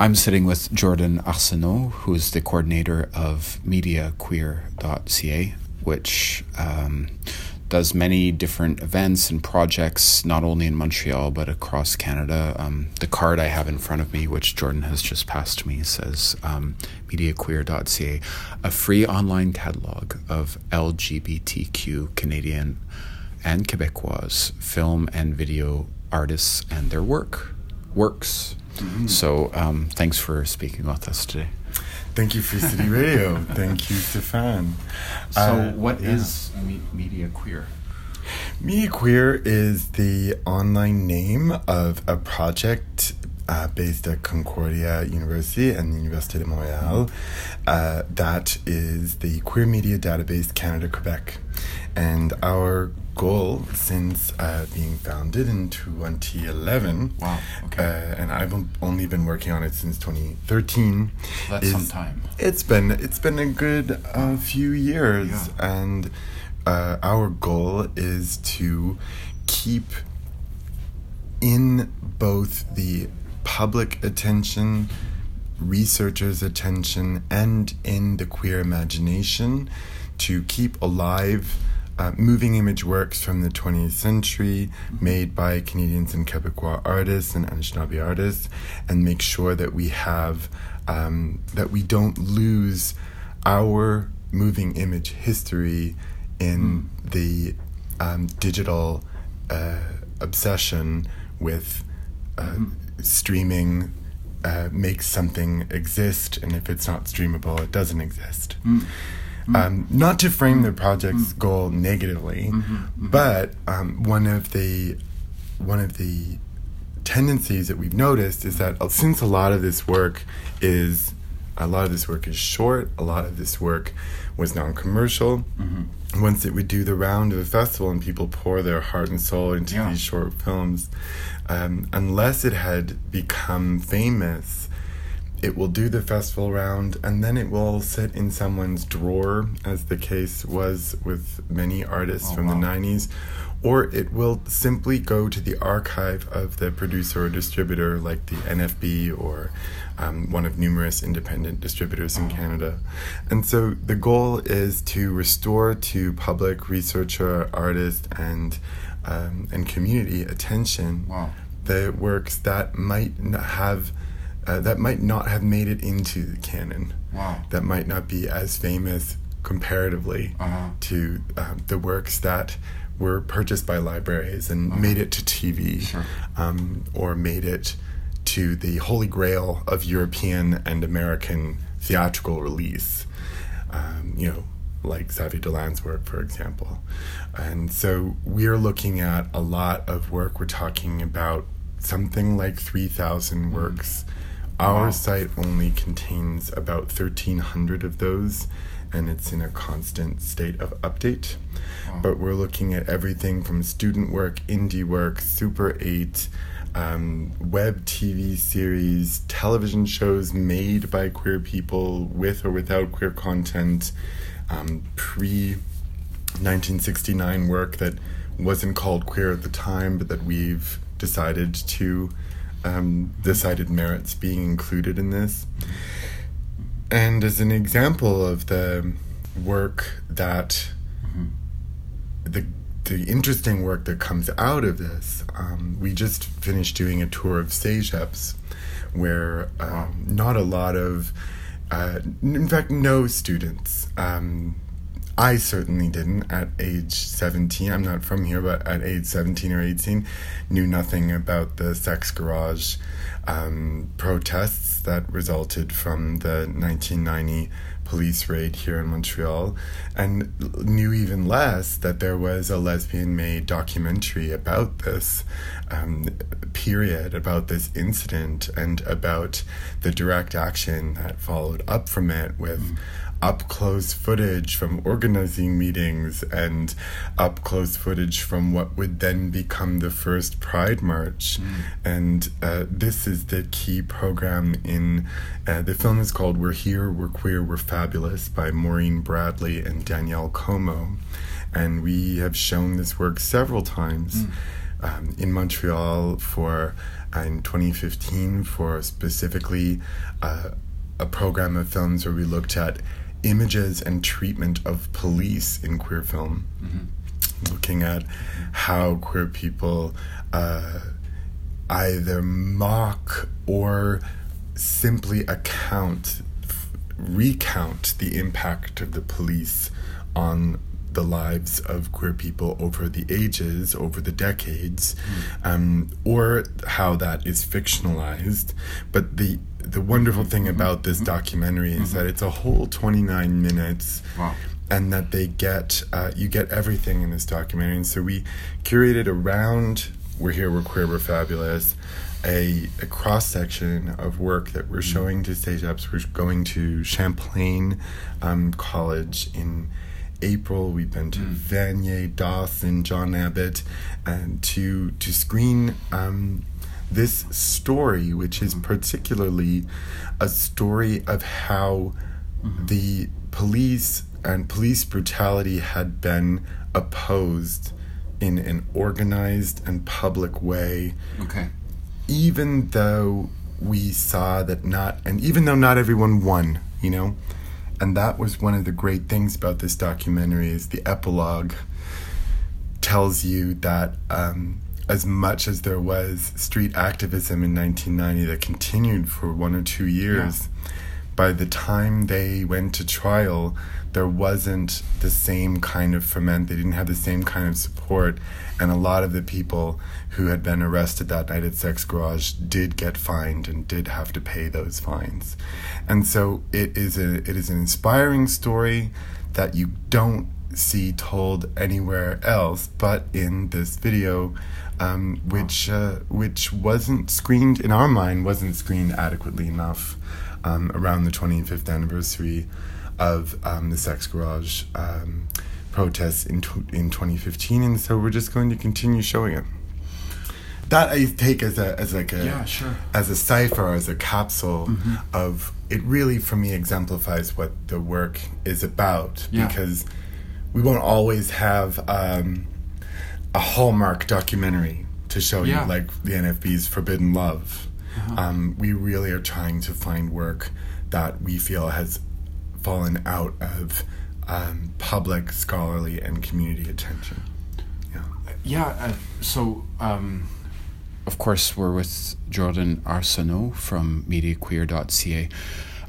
I'm sitting with Jordan Arsenault, who is the coordinator of MediaQueer.ca, which um, does many different events and projects, not only in Montreal, but across Canada. Um, the card I have in front of me, which Jordan has just passed me, says um, MediaQueer.ca, a free online catalog of LGBTQ Canadian and Quebecois film and video artists and their work works. Mm-hmm. So um, thanks for speaking with us today. Thank you, Free City Radio. Thank you, Stefan. So, uh, what yeah. is me- Media Queer? Media Queer is the online name of a project uh, based at Concordia University and the Université de Montréal. Uh, that is the Queer Media Database Canada Quebec. And our goal since uh, being founded in 2011. Wow. Okay. Uh, and I've only been working on it since 2013. That's is, some time. It's been it's been a good uh, few years, yeah. and uh, our goal is to keep in both the public attention researchers' attention and in the queer imagination to keep alive uh, moving image works from the 20th century made by Canadians and Quebecois artists and Anishinaabe artists, and make sure that we have um, that we don't lose our moving image history in mm. the um, digital uh, obsession with uh, mm. streaming uh, makes something exist, and if it's not streamable, it doesn't exist. Mm. Mm-hmm. Um, not to frame the project's mm-hmm. goal negatively, mm-hmm. mm-hmm. but um, one of the one of the tendencies that we've noticed is that uh, since a lot of this work is a lot of this work is short, a lot of this work was non-commercial. Once it would do the round of a festival and people pour their heart and soul into yeah. these short films, um, unless it had become famous it will do the festival round and then it will sit in someone's drawer, as the case was with many artists oh, from wow. the 90s, or it will simply go to the archive of the producer or distributor, like the NFB or um, one of numerous independent distributors in. Canada. And so the goal is to restore to public researcher, artist, and um, and community attention wow. the works that might not have uh, that might not have made it into the canon. Wow. That might not be as famous comparatively uh-huh. to um, the works that were purchased by libraries and uh-huh. made it to TV sure. um, or made it to the holy grail of European and American theatrical release. Um, you know, like Xavier Dolan's work, for example. And so we're looking at a lot of work. We're talking about something like 3,000 mm. works our site only contains about 1,300 of those, and it's in a constant state of update. Wow. But we're looking at everything from student work, indie work, Super 8, um, web TV series, television shows made by queer people with or without queer content, um, pre 1969 work that wasn't called queer at the time, but that we've decided to um, decided merits being included in this. And as an example of the work that mm-hmm. the the interesting work that comes out of this, um, we just finished doing a tour of CEGEPs, where um, not a lot of, uh, in fact, no students um, I certainly didn't at age 17. I'm not from here, but at age 17 or 18, knew nothing about the sex garage um, protests that resulted from the 1990 police raid here in Montreal, and knew even less that there was a lesbian made documentary about this um, period, about this incident, and about the direct action that followed up from it with. Mm up close footage from organizing meetings and up close footage from what would then become the first Pride March. Mm. And uh, this is the key program in uh, the film is called We're Here, We're Queer, We're Fabulous by Maureen Bradley and Danielle Comeau. And we have shown this work several times. Mm. Um, in Montreal for in 2015 for specifically uh, a program of films where we looked at images and treatment of police in queer film, mm-hmm. looking at how queer people uh, either mock or simply account, f- recount the impact of the police on the lives of queer people over the ages, over the decades, mm. um, or how that is fictionalized. But the the wonderful thing mm-hmm. about this mm-hmm. documentary is mm-hmm. that it's a whole 29 minutes. Wow. And that they get, uh, you get everything in this documentary. And so we curated around We're Here, We're Queer, We're Fabulous, a, a cross section of work that we're mm-hmm. showing to CEGEPs. We're going to Champlain um, College in April. We've been to mm. Vanier, Dawson, John Abbott, and to to screen um, this story, which is particularly a story of how mm-hmm. the police and police brutality had been opposed in an organized and public way. Okay. Even though we saw that not, and even though not everyone won, you know, and that was one of the great things about this documentary is the epilogue tells you that um, as much as there was street activism in 1990 that continued for one or two years yeah. by the time they went to trial there wasn't the same kind of ferment they didn't have the same kind of support and a lot of the people who had been arrested that night at Sex Garage did get fined and did have to pay those fines. And so it is a it is an inspiring story that you don't see told anywhere else but in this video um, which uh, which wasn't screened in our mind wasn't screened adequately enough um, around the 25th anniversary of um, the Sex Garage um, protests in in 2015, and so we're just going to continue showing it. That I take as a as like a yeah, sure. as a cipher as a capsule mm-hmm. of it. Really, for me, exemplifies what the work is about yeah. because we won't always have um, a hallmark documentary to show yeah. you like the NFB's Forbidden Love. Uh-huh. Um, we really are trying to find work that we feel has fallen out of um, public, scholarly, and community attention. Yeah. Yeah. Uh, so, um, of course, we're with Jordan Arsenault from MediaQueer.ca.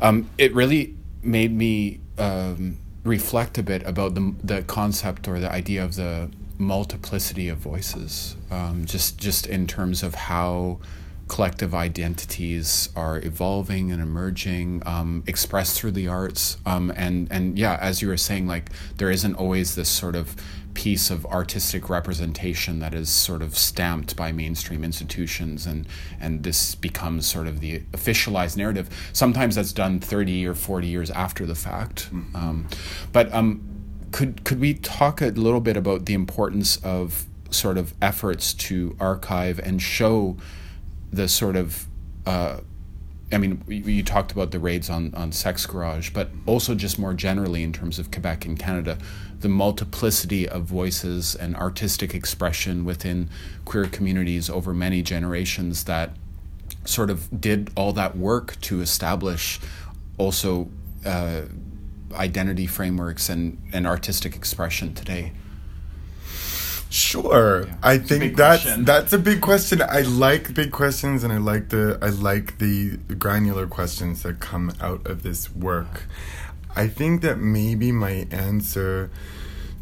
Um, it really made me um, reflect a bit about the the concept or the idea of the multiplicity of voices. Um, just just in terms of how collective identities are evolving and emerging, um, expressed through the arts. Um, and and yeah, as you were saying, like there isn't always this sort of piece of artistic representation that is sort of stamped by mainstream institutions and and this becomes sort of the officialized narrative sometimes that's done 30 or 40 years after the fact mm-hmm. um, but um, could could we talk a little bit about the importance of sort of efforts to archive and show the sort of uh, I mean, you talked about the raids on, on Sex Garage, but also just more generally in terms of Quebec and Canada, the multiplicity of voices and artistic expression within queer communities over many generations that sort of did all that work to establish also uh, identity frameworks and, and artistic expression today. Sure. Yeah. I think that's question. that's a big question. I like big questions and I like the I like the granular questions that come out of this work. I think that maybe my answer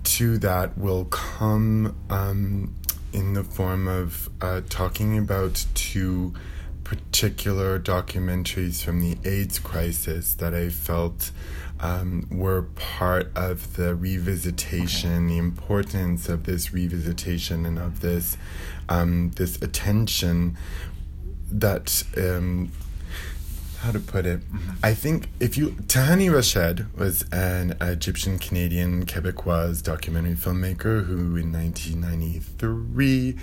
to that will come um, in the form of uh, talking about two particular documentaries from the AIDS crisis that I felt um, were part of the revisitation, okay. the importance of this revisitation and of this um, this attention that um, how to put it. Mm-hmm. I think if you Tahani Rached was an Egyptian Canadian Quebecois documentary filmmaker who in 1993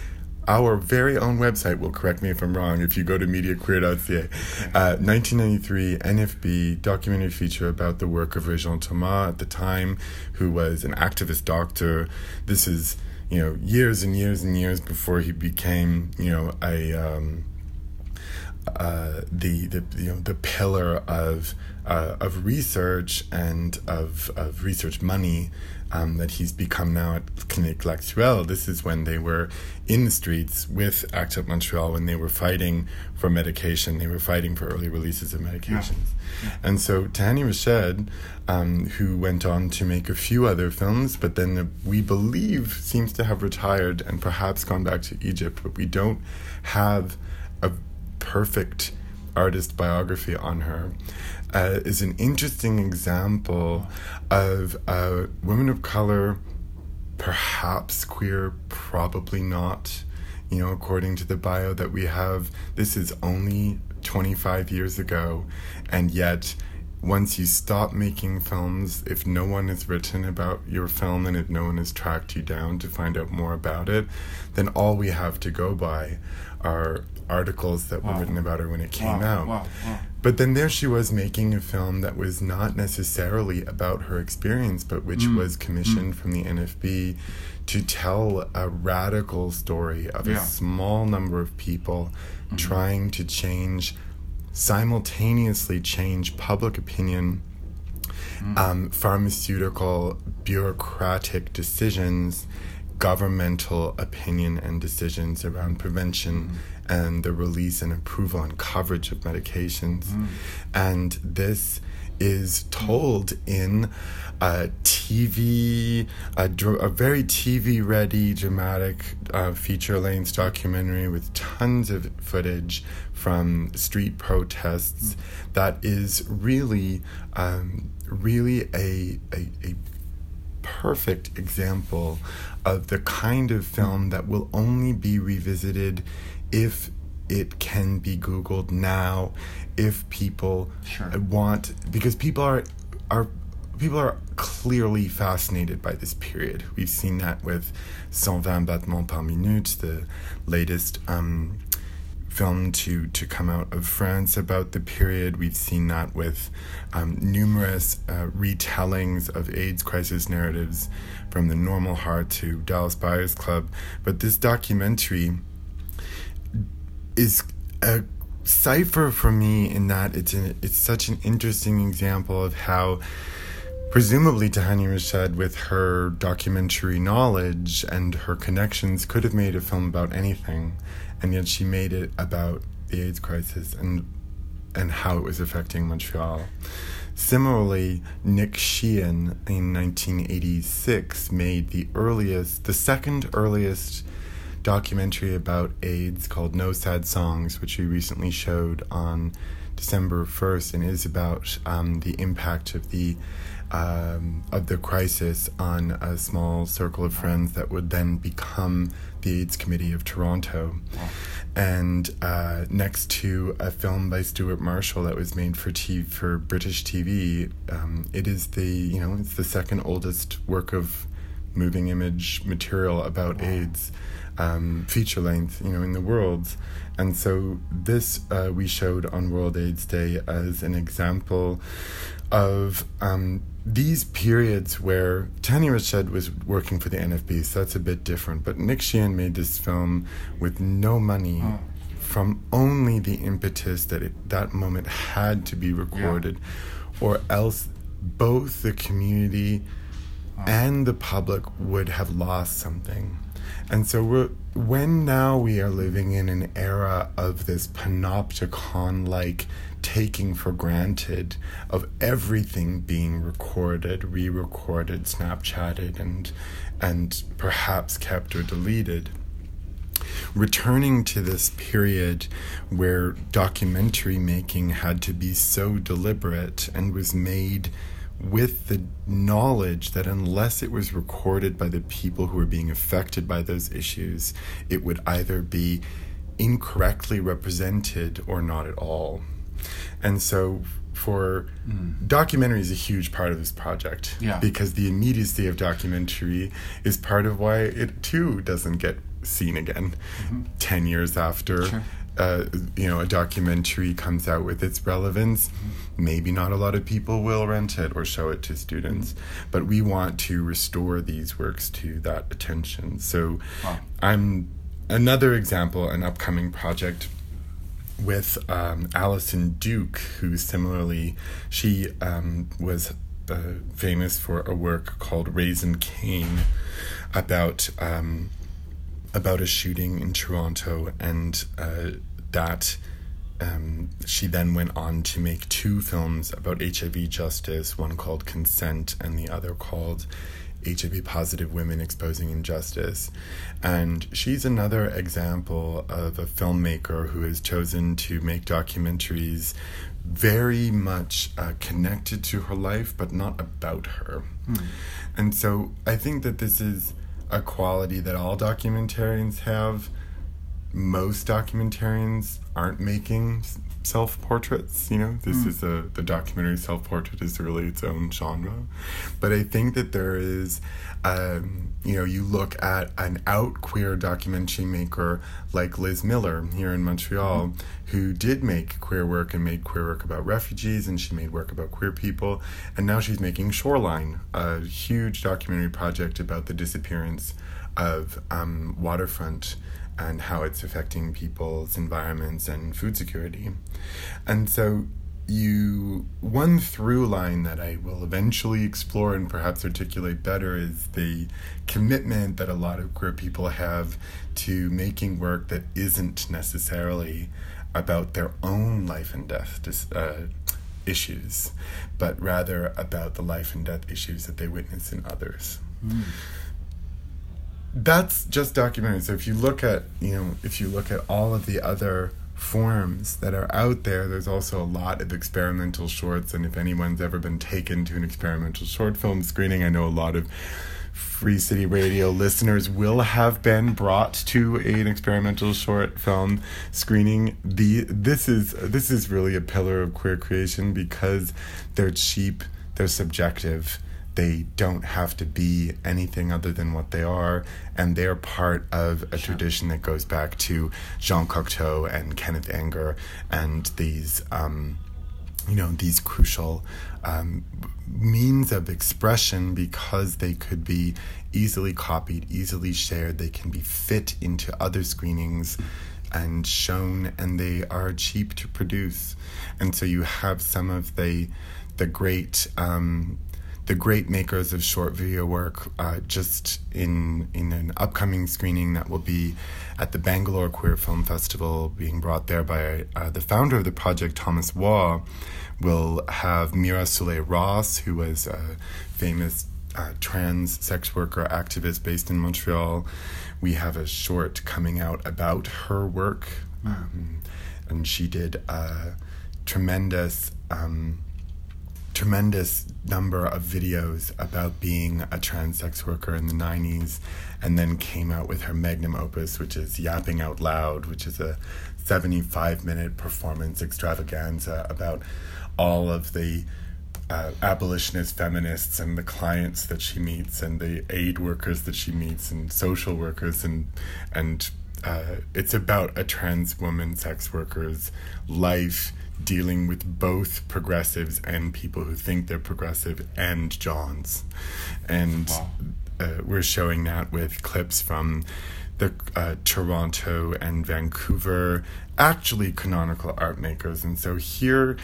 our very own website will correct me if I'm wrong if you go to mediaqueer.ca. Uh, 1993 NFB documentary feature about the work of Réjean Thomas at the time, who was an activist doctor. This is, you know, years and years and years before he became, you know, a. Um, uh, the the you know the pillar of uh, of research and of of research money um, that he's become now at Clinique L'Actuel. This is when they were in the streets with ACT UP Montreal when they were fighting for medication. They were fighting for early releases of medications. Yeah. Yeah. And so Tahani Rached, um, who went on to make a few other films, but then uh, we believe seems to have retired and perhaps gone back to Egypt, but we don't have a perfect artist biography on her uh, is an interesting example of a women of color, perhaps queer, probably not. You know, according to the bio that we have, this is only 25 years ago, and yet once you stop making films, if no one has written about your film and if no one has tracked you down to find out more about it, then all we have to go by are articles that wow. were written about her when it came wow. out. Wow. But then there she was making a film that was not necessarily about her experience, but which mm. was commissioned mm. from the NFB to tell a radical story of yeah. a small number of people mm-hmm. trying to change simultaneously change public opinion, mm. um, pharmaceutical, bureaucratic decisions, governmental opinion and decisions around prevention. Mm. And the release and approval and coverage of medications. Mm. And this is told in a TV, a, a very TV ready, dramatic uh, feature length documentary with tons of footage from street protests mm. that is really, um, really a, a, a perfect example of the kind of film that will only be revisited if it can be googled now if people sure. want because people are are people are clearly fascinated by this period. We've seen that with 120 battements par minute, the latest um, film to to come out of France about the period. We've seen that with um, numerous uh, retellings of AIDS crisis narratives, from the Normal Heart to Dallas Buyers Club. But this documentary is a cipher for me in that it's an, it's such an interesting example of how presumably Tahani Rached with her documentary knowledge and her connections could have made a film about anything and yet she made it about the AIDS crisis and and how it was affecting Montreal. Similarly, Nick Sheehan in 1986 made the earliest, the second earliest documentary about AIDS called No Sad Songs, which we recently showed on December 1st and is about um, the impact of the um, of the crisis on a small circle of friends that would then become the AIDS Committee of Toronto. And uh, next to a film by Stuart Marshall that was made for TV, for British TV, um, it is the you know it's the second oldest work of moving image material about wow. AIDS um, feature length you know in the world. And so this uh, we showed on World AIDS Day as an example of um, these periods where Tanya Rached was working for the NFB, so that's a bit different. But Nick Sheehan made this film with no money. Oh. From only the impetus that it, that moment had to be recorded, yeah. or else both the community oh. and the public would have lost something. And so we're, when now we are living in an era of this panopticon like taking for granted of everything being recorded, re-recorded, Snapchatted, and and perhaps kept or deleted. Returning to this period where documentary making had to be so deliberate and was made with the knowledge that unless it was recorded by the people who were being affected by those issues, it would either be incorrectly represented or not at all. And so for mm. documentary is a huge part of this project yeah. because the immediacy of documentary is part of why it too doesn't get seen again mm-hmm. 10 years after sure. Uh, you know a documentary comes out with its relevance maybe not a lot of people will rent it or show it to students but we want to restore these works to that attention so wow. i'm another example an upcoming project with um, Alison Duke, who similarly, she um, was uh, famous for a work called Raisin Cane about um, about a shooting in Toronto, and uh, that um, she then went on to make two films about HIV justice, one called Consent and the other called HIV positive women exposing injustice. And she's another example of a filmmaker who has chosen to make documentaries very much uh, connected to her life, but not about her. Mm. And so I think that this is a quality that all documentarians have. Most documentarians aren't making self portraits. You know, this mm. is a the documentary self portrait is really its own genre, but I think that there is, um, you know, you look at an out queer documentary maker like Liz Miller here in Montreal, mm. who did make queer work and made queer work about refugees, and she made work about queer people, and now she's making Shoreline, a huge documentary project about the disappearance of um, waterfront and how it's affecting people's environments and food security. And so you one through line that I will eventually explore and perhaps articulate better is the commitment that a lot of queer people have to making work that isn't necessarily about their own life and death uh, issues, but rather about the life and death issues that they witness in others. Mm that's just documentary. So if you look at, you know, if you look at all of the other forms that are out there, there's also a lot of experimental shorts. And if anyone's ever been taken to an experimental short film screening, I know a lot of Free City Radio listeners will have been brought to an experimental short film screening. The this is this is really a pillar of queer creation because they're cheap, they're subjective they don't have to be anything other than what they are, and they're part of a sure. tradition that goes back to Jean Cocteau and Kenneth Anger and these, um, you know, these crucial um, means of expression because they could be easily copied, easily shared. They can be fit into other screenings and shown, and they are cheap to produce. And so you have some of the the great um, the great makers of short video work uh, just in in an upcoming screening that will be at the Bangalore Queer Film Festival, being brought there by uh, the founder of the project, Thomas Waugh, will have Mirha-Soleil Ross, who was a famous uh, trans sex worker activist based in Montreal. We have a short coming out about her work, um, and she did a tremendous. Um, tremendous number of videos about being a trans sex worker in the 90s and then came out with her magnum opus which is yapping out loud which is a 75 minute performance extravaganza about all of the uh, abolitionist feminists and the clients that she meets and the aid workers that she meets and social workers and and uh, it's about a trans woman sex worker's life dealing with both progressives and people who think they're progressive and Johns. And wow. uh, we're showing that with clips from the uh, Toronto and Vancouver, actually canonical art makers. And so here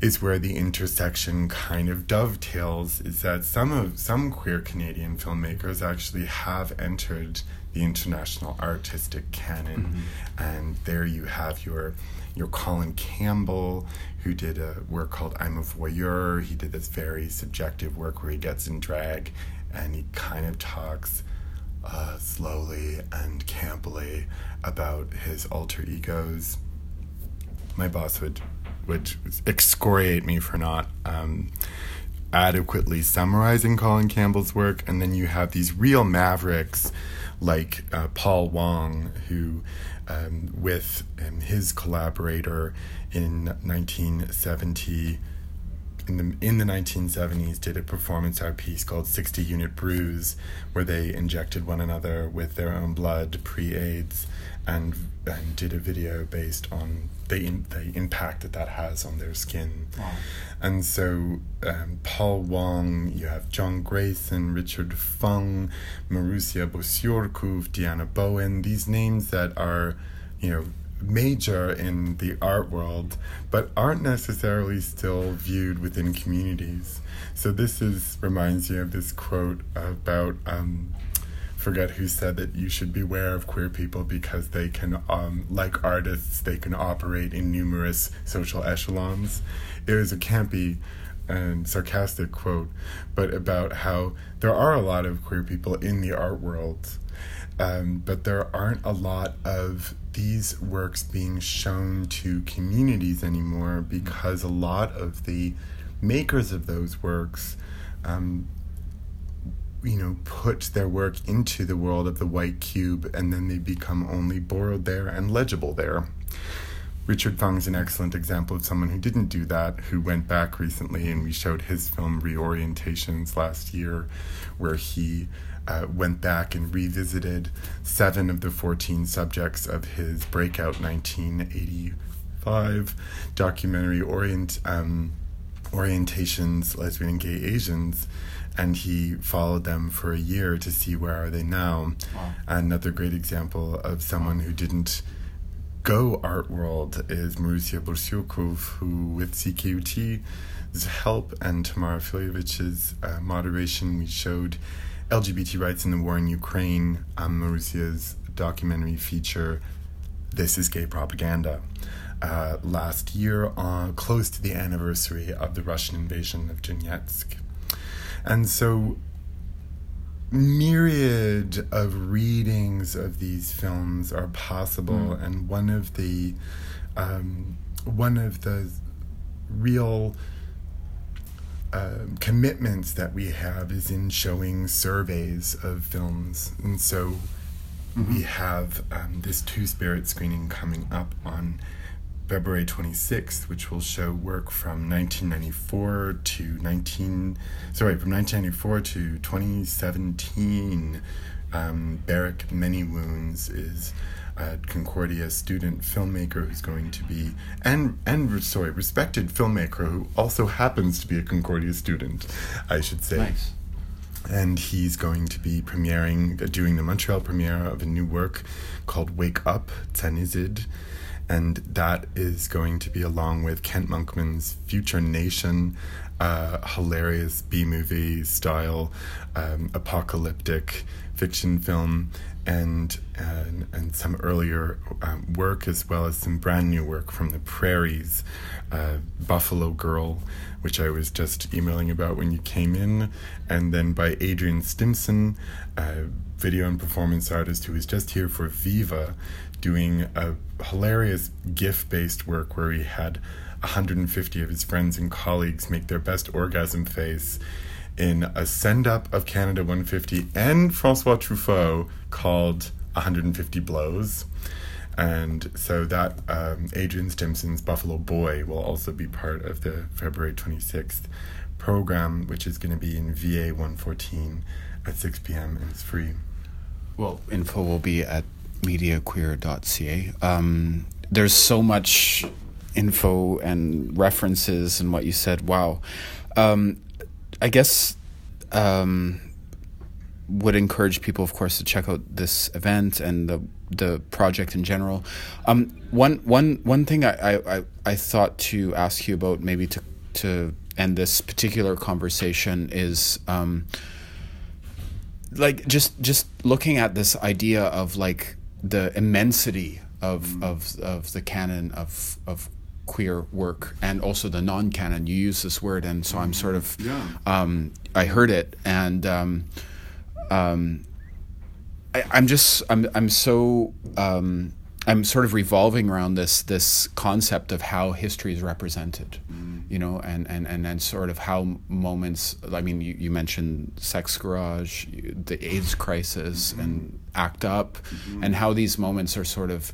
is where the intersection kind of dovetails is that some of some queer Canadian filmmakers actually have entered the international artistic canon mm-hmm. and there you have your you know, Colin Campbell, who did a work called I'm a Voyeur. He did this very subjective work where he gets in drag and he kind of talks uh, slowly and campily about his alter egos. My boss would would excoriate me for not um, adequately summarizing Colin Campbell's work, and then you have these real mavericks like uh, Paul Wong, who um, with um, his collaborator in 1970 in the in the 1970s did a performance art piece called 60 Unit Bruise where they injected one another with their own blood pre-AIDS and and did a video based on the in, the impact that that has on their skin. Wow. And so um, Paul Wong, you have John Greyson, Richard Fung, Marusia Bociurkiw, Diana Bowen, these names that are, you know, major in the art world, but aren't necessarily still viewed within communities. So this is reminds me of this quote about um, forget who said that you should beware of queer people because they can, um, like artists, they can operate in numerous social echelons. It was a campy and sarcastic quote, but about how there are a lot of queer people in the art world, um, but there aren't a lot of these works being shown to communities anymore because a lot of the makers of those works um, you know, put their work into the world of the white cube and then they become only borrowed there and legible there. Richard Fung is an excellent example of someone who didn't do that, who went back recently, and we showed his film Reorientations last year, where he uh, went back and revisited seven of the 14 subjects of his breakout 1985 documentary Orient, um, Orientations, Lesbian and Gay Asians and he followed them for a year to see where are they now. Wow. Another great example of someone who didn't go art world is Marusia Bociurkiw, who with CKUT's help and Tamara Filiovich's uh, moderation, we showed LGBT rights in the war in Ukraine, um, Marusia's documentary feature, This is Gay Propaganda. Uh, last year, uh, close to the anniversary of the Russian invasion of Donetsk. And so, myriad of readings of these films are possible, mm. and one of the um, one of the real uh, commitments that we have is in showing surveys of films, and so mm-hmm. we have um, this Two Spirit screening coming up on February 26th, which will show work from 1994 to 19, sorry, from 1994 to 2017. Um, Barrick Many Wounds is a Concordia student filmmaker who's going to be, and, and sorry, respected filmmaker who also happens to be a Concordia student, I should say. Nice and he's going to be premiering, doing the Montreal premiere of a new work called Wake Up, Tsanizid, and that is going to be along with Kent Monkman's Future Nation, uh, hilarious B movie style, um, apocalyptic fiction film, and and, and some earlier um, work as well as some brand new work from the Prairies, uh, Buffalo Girl, which I was just emailing about when you came in, and then by Adrian Stimson, a video and performance artist who was just here for Viva, doing a hilarious GIF based work where he had 150 of his friends and colleagues make their best orgasm face in a send up of Canada 150 and Francois Truffaut called 150 Blows. And so that um, Adrian Stimson's Buffalo Boy will also be part of the February 26th program, which is going to be in VA 114 at 6 p.m. and it's free. Well, info will be at mediaqueer.ca. Um, there's so much info and references and what you said. Wow. Um, I guess um, would encourage people, of course, to check out this event and the the project in general. Um, one one one thing I, I, I thought to ask you about, maybe to to end this particular conversation, is um, like just just looking at this idea of like the immensity of mm. of of the canon of of queer work and also the non-canon you use this word and so i'm sort of yeah. um, i heard it and um, um, I, am just i'm i'm so um, i'm sort of revolving around this this concept of how history is represented mm you know, and, and, and then sort of how moments, I mean, you, you mentioned Sex Garage, the AIDS crisis, mm-hmm. and ACT UP, mm-hmm. and how these moments are sort of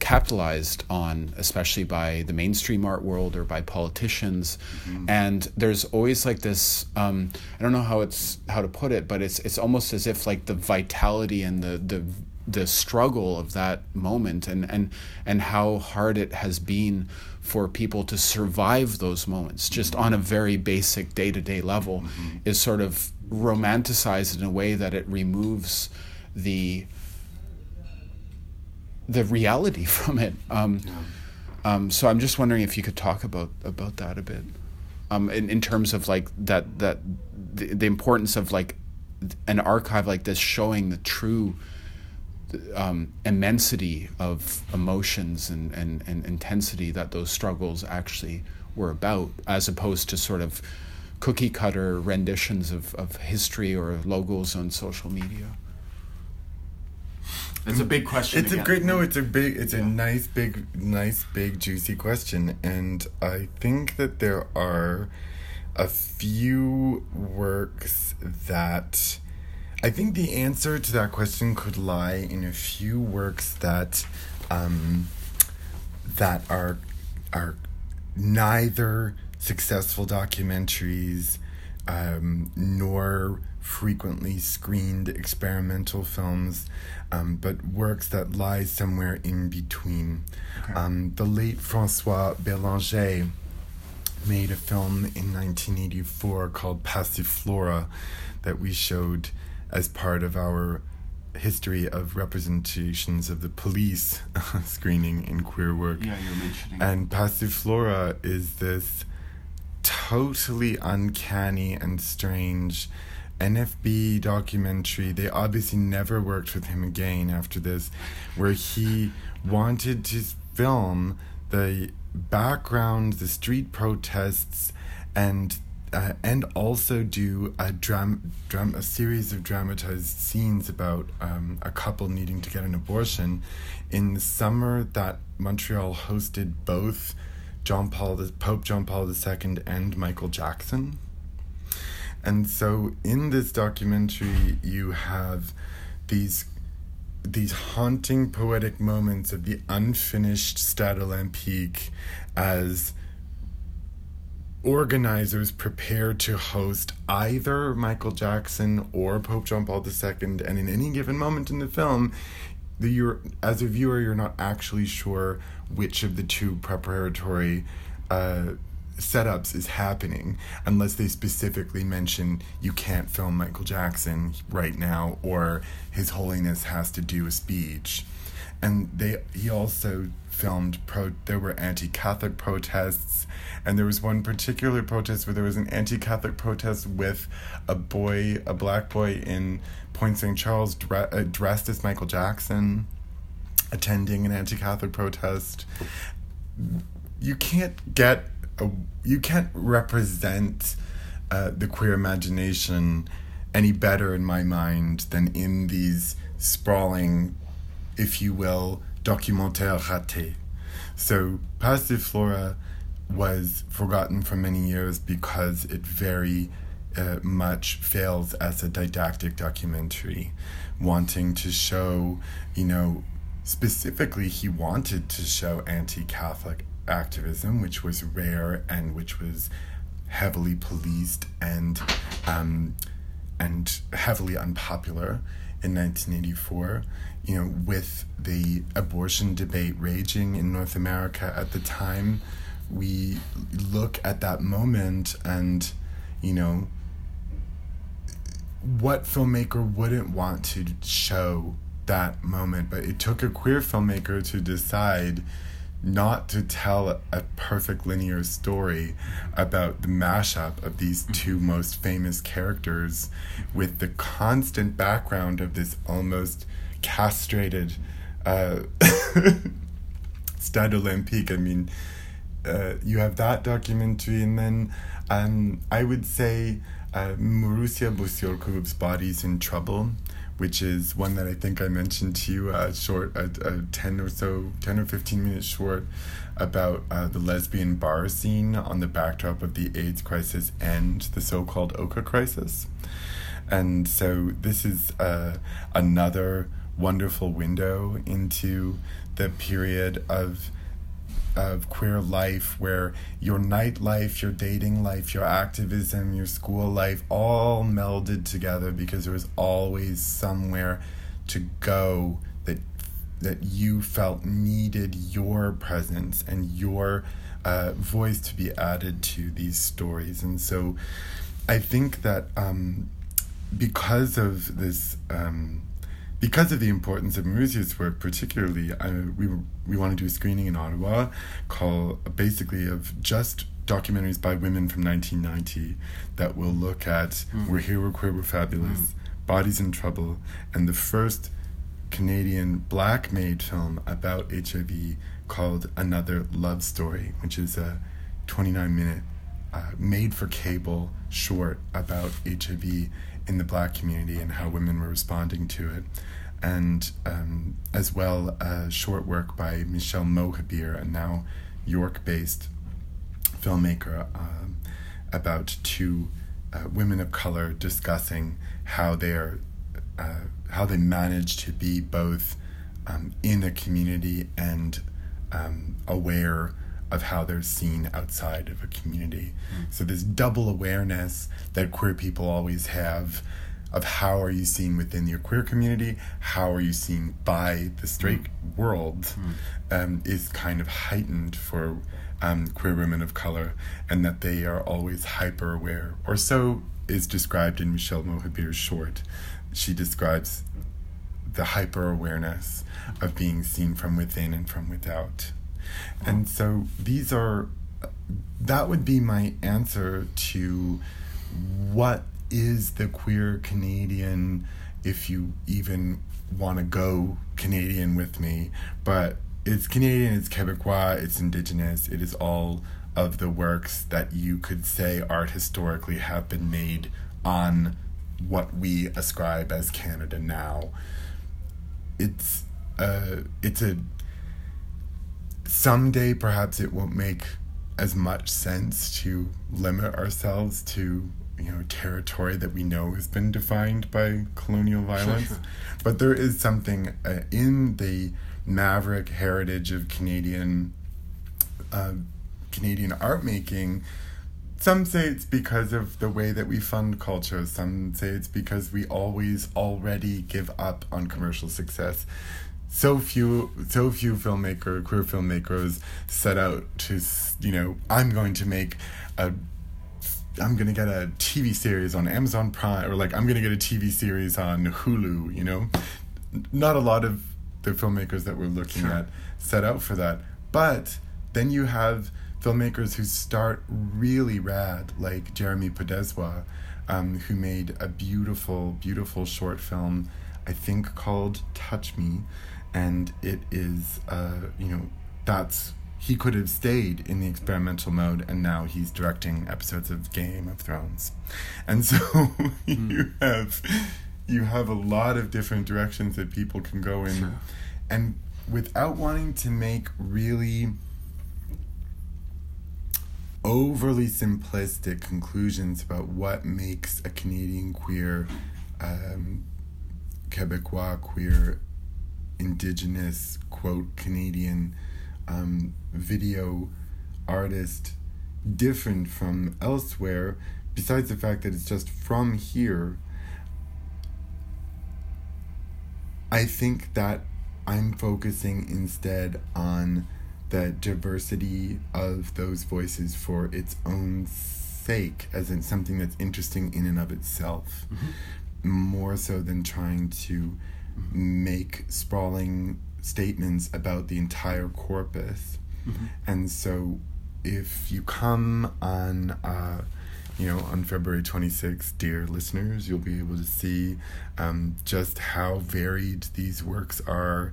capitalized on, especially by the mainstream art world or by politicians. Mm-hmm. And there's always like this, um, I don't know how it's, how to put it, but it's, it's almost as if like the vitality and the, the, the struggle of that moment and, and, and how hard it has been for people to survive those moments just on a very basic day-to-day level mm-hmm. is sort of romanticized in a way that it removes the the reality from it. Um, yeah. um, so I'm just wondering if you could talk about about that a bit, um, in in terms of like that that the, the importance of like an archive like this showing the true um, immensity of emotions and, and, and intensity that those struggles actually were about, as opposed to sort of cookie cutter renditions of, of history or logos on social media. It's a big question. It's again. a great no. It's a big. It's yeah. a nice big, nice big juicy question, and I think that there are a few works that I think the answer to that question could lie in a few works that um, that are are neither successful documentaries um, nor frequently screened experimental films, um, but works that lie somewhere in between. Okay. Um, the late Francois Bélanger made a film in 1984 called Passiflora that we showed as part of our history of representations of the police screening in queer work. Yeah, you're mentioning. And Passiflora is this totally uncanny and strange NFB documentary. They obviously never worked with him again after this, where he wanted to film the background, the street protests, and uh, and also do a dram, dram a series of dramatized scenes about um, a couple needing to get an abortion. In the summer that Montreal hosted both John Paul the Pope John Paul II and Michael Jackson. And so in this documentary you have these these haunting poetic moments of the unfinished Stade Olympique as organizers prepare to host either Michael Jackson or Pope John Paul II, and in any given moment in the film, the, you're, as a viewer, you're not actually sure which of the two preparatory uh, setups is happening unless they specifically mention you can't film Michael Jackson right now or His Holiness has to do a speech. And they he also filmed pro there were anti-Catholic protests and there was one particular protest where there was an anti-Catholic protest with a boy, a black boy in Point St. Charles dre- uh, dressed as Michael Jackson attending an anti-Catholic protest. You can't get a, you can't represent uh, the queer imagination any better in my mind than in these sprawling, if you will, documentaire raté. So Passiflora was forgotten for many years because it very uh, much fails as a didactic documentary, wanting to show, you know, specifically he wanted to show anti-Catholic activism, which was rare and which was heavily policed and um, and heavily unpopular in 1984. You know, with the abortion debate raging in North America at the time, we look at that moment and, you know, what filmmaker wouldn't want to show that moment? But it took a queer filmmaker to decide not to tell a perfect linear story about the mashup of these two most famous characters with the constant background of this almost castrated uh, Stade Olympique. I mean, uh, you have that documentary, and then um, I would say uh, Marusia Bociurkiw's Bodies in Trouble which is one that I think I mentioned to you, a short, a, a 10 or so, 10 or 15 minutes short about uh, the lesbian bar scene on the backdrop of the AIDS crisis and the so called Oka crisis. And so this is uh, another wonderful window into the period of of queer life where your nightlife, your dating life, your activism, your school life all melded together because there was always somewhere to go that that you felt needed your presence and your uh, voice to be added to these stories. And so I think that um, because of this um, because of the importance of Marusia's work, particularly, uh, we we want to do a screening in Ottawa, called basically of just documentaries by women from 1990 that will look at mm. We're Here, We're Queer, We're Fabulous, mm. Bodies in Trouble, and the first Canadian black made film about HIV called Another Love Story, which is a 29 minute uh, made for cable short about HIV in the black community and how women were responding to it. And um, as well a short work by Michelle Mohabeer, a now York based filmmaker, um, about two uh, women of color discussing how they are, uh, how they manage to be both um, in a community and um, aware of how they're seen outside of a community. Mm. So this double awareness that queer people always have of how are you seen within your queer community, how are you seen by the straight mm. world, mm. Um, is kind of heightened for um, queer women of color, and that they are always hyper aware, or so is described in Michelle Mohabeer's short. She describes the hyper awareness of being seen from within and from without. And so these are, that would be my answer to what is the queer Canadian, if you even want to go Canadian with me. But it's Canadian, it's Quebecois, it's Indigenous, it is all of the works that you could say art historically have been made on what we ascribe as Canada now. It's uh, it's a someday perhaps it won't make as much sense to limit ourselves to you know territory that we know has been defined by colonial violence. sure, sure. but there is something uh, in the maverick heritage of canadian uh, canadian art making some say it's because of the way that we fund culture. Some say it's because we always already give up on commercial success so few so few filmmaker queer filmmakers set out to you know i'm going to make a i'm going to get a tv series on amazon prime or like i'm going to get a tv series on hulu you know not a lot of the filmmakers that we're looking sure. at set out for that but then you have filmmakers who start really rad like jeremy podeswa um, who made a beautiful beautiful short film i think called touch me and it is uh, you know that's he could have stayed in the experimental mode and now he's directing episodes of Game of Thrones. And so mm. you have you have a lot of different directions that people can go in sure. and without wanting to make really overly simplistic conclusions about what makes a Canadian queer um, Quebecois queer indigenous quote Canadian um, video artist different from elsewhere, besides the fact that it's just from here, I think that I'm focusing instead on the diversity of those voices for its own sake, as in something that's interesting in and of itself, mm-hmm. more so than trying to make sprawling statements about the entire corpus. Mm-hmm. And so if you come on, uh, you know, on February 26th, dear listeners, you'll be able to see um, just how varied these works are.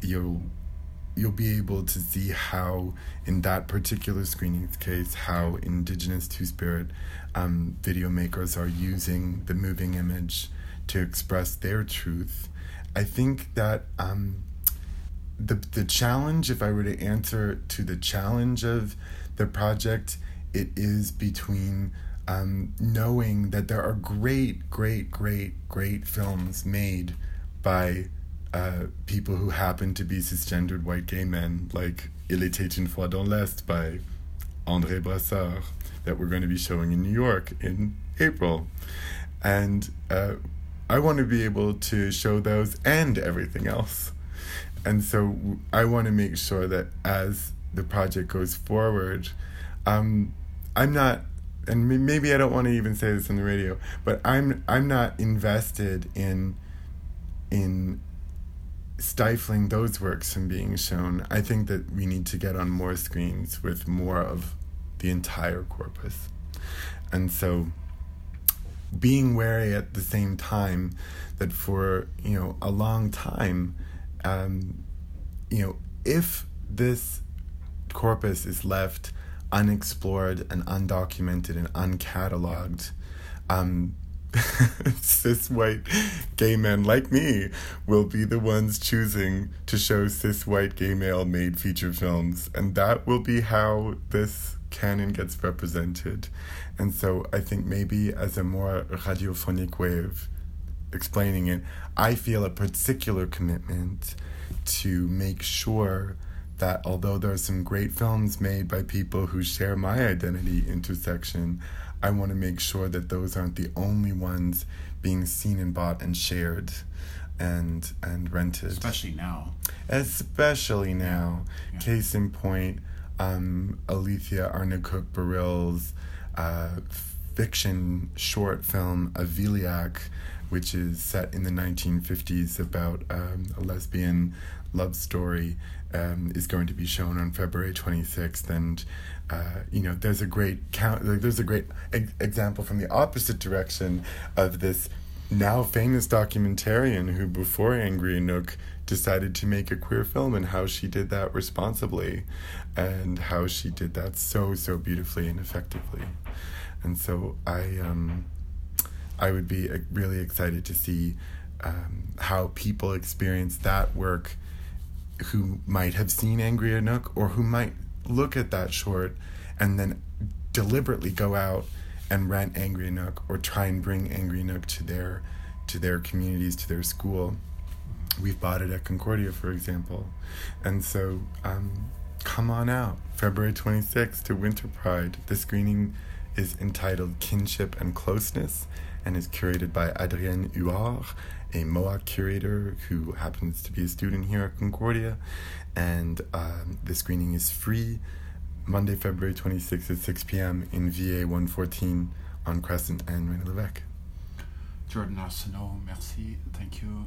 You'll you'll be able to see how, in that particular screening's case, how Indigenous Two Spirit um, video makers are using the moving image to express their truth I think that um, the the challenge, if I were to answer to the challenge of the project, it is between um, knowing that there are great, great, great, great films made by uh, people who happen to be cisgendered white gay men, like Il était une fois dans l'Est by André Brassard, that we're going to be showing in New York in April. And uh, I want to be able to show those and everything else. And so I want to make sure that as the project goes forward, um, I'm not, and maybe I don't want to even say this on the radio, but I'm I'm not invested in in stifling those works from being shown. I think that we need to get on more screens with more of the entire corpus. And so being wary at the same time that for, you know, a long time, um, you know, if this corpus is left unexplored and undocumented and uncatalogued, um, cis white gay men like me will be the ones choosing to show cis white gay male made feature films. And that will be how this canon gets represented. And so I think maybe as a more radiophonic way of explaining it, I feel a particular commitment to make sure that although there are some great films made by people who share my identity intersection, I want to make sure that those aren't the only ones being seen and bought and shared and and rented. Especially now. Especially now. Yeah. Case in point, um, Alethea Arnaquq-Baril's uh, fiction short film Aviliaq, which is set in the 1950s about um, a lesbian love story um, is going to be shown on February 26th, and uh, you know there's a great count. There's a great e- example from the opposite direction of this now famous documentarian who, before Angry Inuk, decided to make a queer film and how she did that responsibly, and how she did that so so beautifully and effectively, and so I um, I would be uh, really excited to see um, how people experience that work who might have seen Angry Inuk or who might look at that short and then deliberately go out and rent Angry Inuk or try and bring Angry Inuk to their to their communities, to their school. We've bought it at Concordia, for example. And so um, come on out, February 26th to Winter Pride. The screening is entitled Kinship and Closeness and is curated by Adrienne Huard a MOAC curator who happens to be a student here at Concordia. And um, the screening is free Monday, February 26th at 6 p.m. in VA 114 on Crescent and René Lévesque. Jordan Arsenault, merci. Thank you.